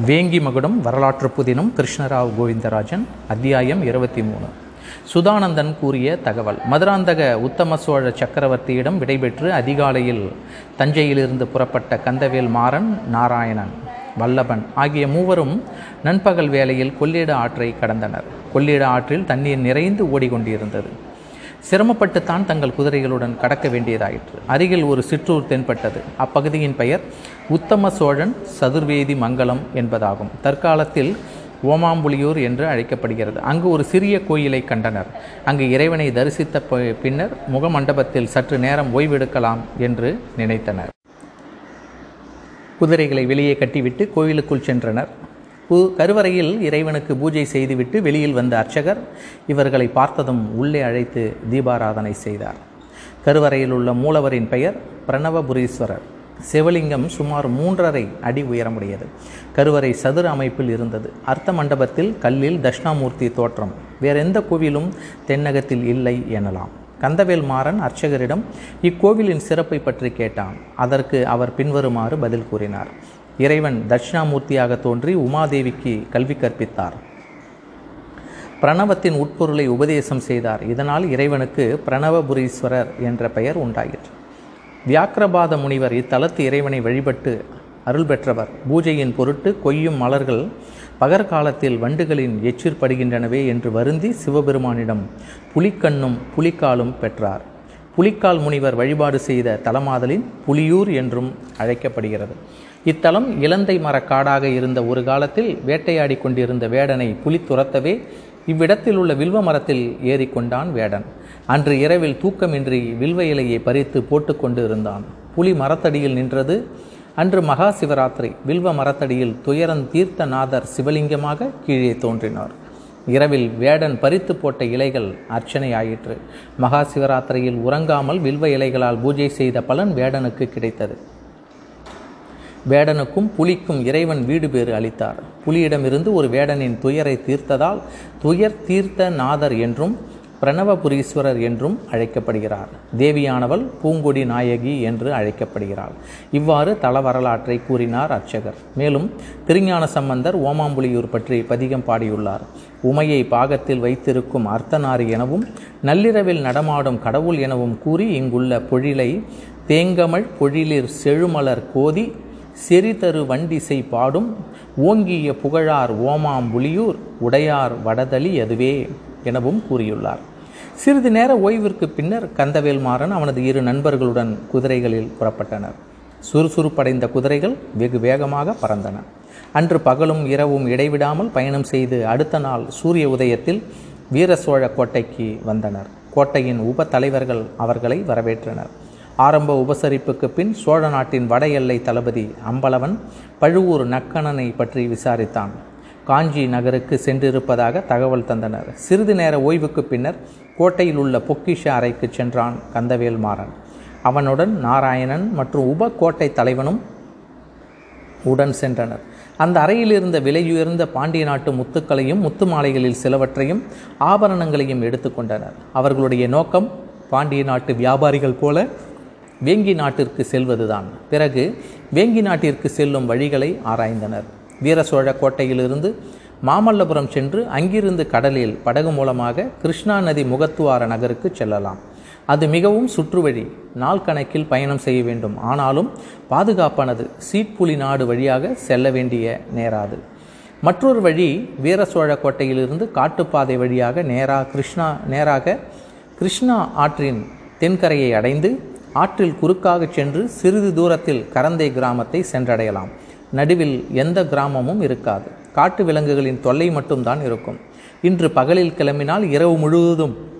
வேங்கி மகுடம் வரலாற்று புதினம் கிருஷ்ணராவ் கோவிந்தராஜன் அத்தியாயம் இருபத்தி மூணு. சுதானந்தன் கூறிய தகவல். மதுராந்தக உத்தம சோழ சக்கரவர்த்தியிடம் விடைபெற்று அதிகாலையில் தஞ்சையிலிருந்து புறப்பட்ட கந்தவேல் மாறன் நாராயணன் வல்லபன் ஆகிய மூவரும் நண்பகல் வேளையில் கொள்ளிட ஆற்றை கடந்தனர். கொள்ளிட ஆற்றில் தண்ணீர் நிறைந்து ஓடிக்கொண்டிருந்தது. சிரமப்பட்டுத்தான் தங்கள் குதிரைகளுடன் கடக்க வேண்டியதாயிற்று. அருகில் ஒரு சிற்றூர் தென்பட்டது. அப்பகுதியின் பெயர் உத்தம சோழன் சதுர்வேதி மங்கலம் என்பதாகும். தற்காலத்தில் ஓமாம்புலியூர் என்று அழைக்கப்படுகிறது. அங்கு ஒரு சிறிய கோயிலை கண்டனர். அங்கு இறைவனை தரிசித்த பின்னர் முகமண்டபத்தில் சற்று நேரம் ஓய்வெடுக்கலாம் என்று நினைத்தனர். குதிரைகளை வெளியே கட்டிவிட்டு கோயிலுக்குள் சென்றனர். கருவறையில் இறைவனுக்கு பூஜை செய்துவிட்டு வெளியில் வந்த அர்ச்சகர் இவர்களை பார்த்ததும் உள்ளே அழைத்து தீபாராதனை செய்தார். கருவறையில் உள்ள மூலவரின் பெயர் பிரணவபுரீஸ்வரர். சிவலிங்கம் சுமார் மூன்றரை அடி உயரமுடையது. கருவறை சதுர அமைப்பில் இருந்தது. அர்த்த மண்டபத்தில் கல்லில் தட்சிணாமூர்த்தி தோற்றம். வேறெந்த கோவிலும் தென்னகத்தில் இல்லை எனலாம். கந்தவேல் மாறன் அர்ச்சகரிடம் இக்கோவிலின் சிறப்பை பற்றி கேட்டான். அதற்கு அவர் பின்வருமாறு பதில் கூறினார். இறைவன் தட்சிணாமூர்த்தியாக தோன்றி உமாதேவிக்கு கல்வி கற்பித்தார். பிரணவத்தின் உட்பொருளை உபதேசம் செய்தார். இதனால் இறைவனுக்கு பிரணவபுரீஸ்வரர் என்ற பெயர் உண்டாயிற்று. வியாக்கிரபாத முனிவர் இத்தலத்து இறைவனை வழிபட்டு அருள் பெற்றவர். பூஜையின் பொருட்டு கொய்யும் மலர்கள் பகற்காலத்தில் வண்டுகளின் எச்சிற்படுகின்றனவே என்று வருந்தி சிவபெருமானிடம் புலிக்கண்ணும் புலிக்காலும் பெற்றார். புலிக்கால் முனிவர் வழிபாடு செய்த தலமாதலின் புலியூர் என்றும் அழைக்கப்படுகிறது. இத்தலம் இலந்தை மரக்காடாக இருந்த ஒரு காலத்தில் வேட்டையாடி கொண்டிருந்த வேடனை புலி துரத்தவே இவ்விடத்தில் உள்ள வில்வ மரத்தில் ஏறிக்கொண்டான் வேடன். அன்று இரவில் தூக்கமின்றி வில்வ இலையை பறித்து போட்டுக்கொண்டு இருந்தான் புலி மரத்தடியில் நின்றது. அன்று மகா சிவராத்திரி. வில்வ மரத்தடியில் துயரன் தீர்த்தநாதர் சிவலிங்கமாக கீழே தோன்றினார். இரவில் வேடன் பறித்து போட்ட இலைகள் அர்ச்சனை ஆயிற்று மகா சிவராத்திரியில் உறங்காமல் வில்வ இலைகளால் பூஜை செய்த பலன் வேடனுக்கு கிடைத்தது. வேடனுக்கும் புலிக்கும் இறைவன் வீடு பேறு அளித்தார். புலியிடமிருந்து ஒரு வேடனின் துயரை தீர்த்ததால் துயர் தீர்த்த நாதர் என்றும் பிரணவபுரீஸ்வரர் என்றும் அழைக்கப்படுகிறார். தேவியானவள் பூங்கொடி நாயகி என்று அழைக்கப்படுகிறாள். இவ்வாறு தல வரலாற்றை கூறினார் அர்ச்சகர். மேலும் திருஞான சம்பந்தர் ஓமாம்புலியூர் பற்றி பதிகம் பாடியுள்ளார். உமையை பாகத்தில் வைத்திருக்கும் அர்த்தநாரி எனவும் நள்ளிரவில் நடமாடும் கடவுள் எனவும் கூறி இங்குள்ள பொழிலை தேங்கமழ் பொழிலிர் செழுமலர் கோதி செறிதரு வண்டிசை பாடும் ஓங்கிய புகழார் ஓமாம்புலியூர் உடையார் வடதளி அதுவே எனவும் கூறியுள்ளார். சிறிது நேர ஓய்விற்கு பின்னர் கந்தவேல் மாறன் அவனது இரு நண்பர்களுடன் குதிரைகளில் புறப்பட்டனர். சுறுசுறுப்படைந்த குதிரைகள் வெகு வேகமாக பறந்தன. அன்று பகலும் இரவும் இடைவிடாமல் பயணம் செய்து அடுத்த நாள் சூரிய உதயத்தில் வீர சோழ கோட்டைக்கு வந்தனர். கோட்டையின் உப தலைவர்கள் அவர்களை வரவேற்றனர். ஆரம்ப உபசரிப்புக்கு பின் சோழ நாட்டின் வட எல்லை தளபதி அம்பலவன் பழுவூர் நக்கணனை பற்றி விசாரித்தான். காஞ்சி நகருக்கு சென்றிருப்பதாக தகவல் தந்தனர். சிறிது நேர ஓய்வுக்கு பின்னர் கோட்டையில் உள்ள பொக்கிஷ அறைக்கு சென்றான் கந்தவேல் மாறன். அவனுடன் நாராயணன் மற்றும் உப கோட்டை தலைவனும் உடன் சென்றனர். அந்த அறையில் இருந்த விலையுயர்ந்த பாண்டிய நாட்டு முத்துக்களையும் முத்து மாலைகளில் சிலவற்றையும் ஆபரணங்களையும் எடுத்துக்கொண்டனர் அவர்களுடைய நோக்கம் பாண்டிய நாட்டு வியாபாரிகள் போல வேங்கி நாட்டிற்கு செல்வதுதான். பிறகு வேங்கி நாட்டிற்கு செல்லும் வழிகளை ஆராய்ந்தனர். வீர சோழ கோட்டையிலிருந்து மாமல்லபுரம் சென்று அங்கிருந்து கடலில் படகு மூலமாக கிருஷ்ணா நதி முகத்துவார நகருக்கு செல்லலாம். அது மிகவும் சுற்றுவழி. நாள் கணக்கில் பயணம் செய்ய வேண்டும். ஆனாலும் பாதுகாப்பானது சீட்புலி நாடு வழியாக செல்ல வேண்டிய நேராது. மற்றொரு வழி வீர சோழ கோட்டையிலிருந்து காட்டுப்பாதை வழியாக நேராக கிருஷ்ணா நேராக கிருஷ்ணா ஆற்றின் தென்கரையை அடைந்து ஆற்றில் குறுக்காக சென்று சிறிது தூரத்தில் கரந்தை கிராமத்தை சென்றடையலாம். நடுவில் எந்த கிராமமும் இருக்காது. காட்டு விலங்குகளின் தொல்லை மட்டும்தான் இருக்கும். இன்று பகலில் கிளம்பினால் இரவு முழுவதும்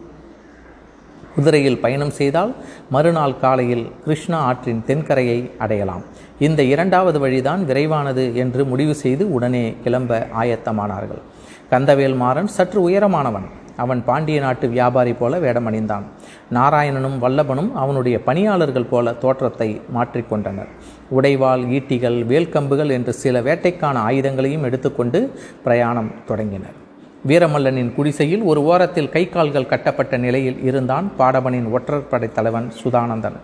குதிரையில் பயணம் செய்தால் மறுநாள் காலையில் கிருஷ்ணா ஆற்றின் தென்கரையை அடையலாம். இந்த இரண்டாவது வழிதான் விரைவானது என்று முடிவு செய்து உடனே கிளம்ப ஆயத்தமானார்கள். கந்தவேல் மாறன் சற்று உயரமானவன். அவன் பாண்டிய நாட்டு வியாபாரி போல வேடமணிந்தான். நாராயணனும் வல்லபனும் அவனுடைய பணியாளர்கள் போல தோற்றத்தை மாற்றிக்கொண்டனர் உடைவாள் ஈட்டிகள் வேல்கம்புகள் என்று சில வேட்டைக்கான ஆயுதங்களையும் எடுத்துக்கொண்டு பிரயாணம் தொடங்கினர். வீரமல்லனின் குடிசையில் ஒரு ஓரத்தில் கை கால்கள் கட்டப்பட்ட நிலையில் இருந்தான் பாடவனின் ஒற்றற்படை தலைவன் சுதானந்தன்.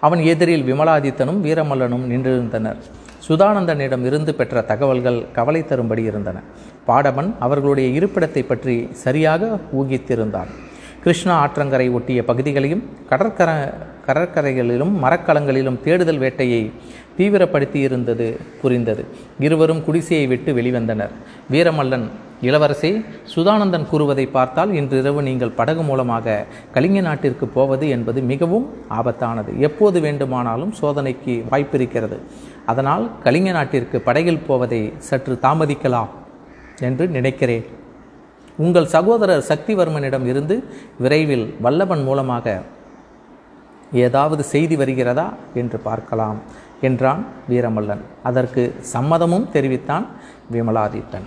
அவன் எதிரில் விமலாதித்தனும் வீரமல்லனும் நின்றிருந்தனர். சுதானந்தனிடம் இருந்து பெற்ற தகவல்கள் கவலை தரும்படி இருந்தன. பாடவன் அவர்களுடைய இருப்பிடத்தை பற்றி சரியாக ஊகித்திருந்தான். கிருஷ்ணா ஆற்றங்கரை ஒட்டிய பகுதிகளையும் கடற்கர கடற்கரைகளிலும் மரக்கலங்களிலும் தேடுதல் வேட்டையை தீவிரப்படுத்தியிருந்தது புரிந்தது. இருவரும் குடிசையை விட்டு வெளிவந்தனர். வீரமல்லன் இளவரசே சுதானந்தன் கூறுவதை பார்த்தால் இன்று இரவு நீங்கள் படகு மூலமாக கலிங்க நாட்டிற்கு போவது என்பது மிகவும் ஆபத்தானது. எப்போது வேண்டுமானாலும் சோதனைக்கு வாய்ப்பிருக்கிறது அதனால் கலிங்க நாட்டிற்கு படகில் போவதை சற்று தாமதிக்கலாம் என்று நினைக்கிறேன். உங்கள் சகோதரர் சக்திவர்மனிடம் இருந்து விரைவில் வல்லவன் மூலமாக ஏதாவது செய்தி வருகிறதா என்று பார்க்கலாம் என்றான் வீரமல்லன். அதற்கு சம்மதமும் தெரிவித்தான் விமலாதித்தன்.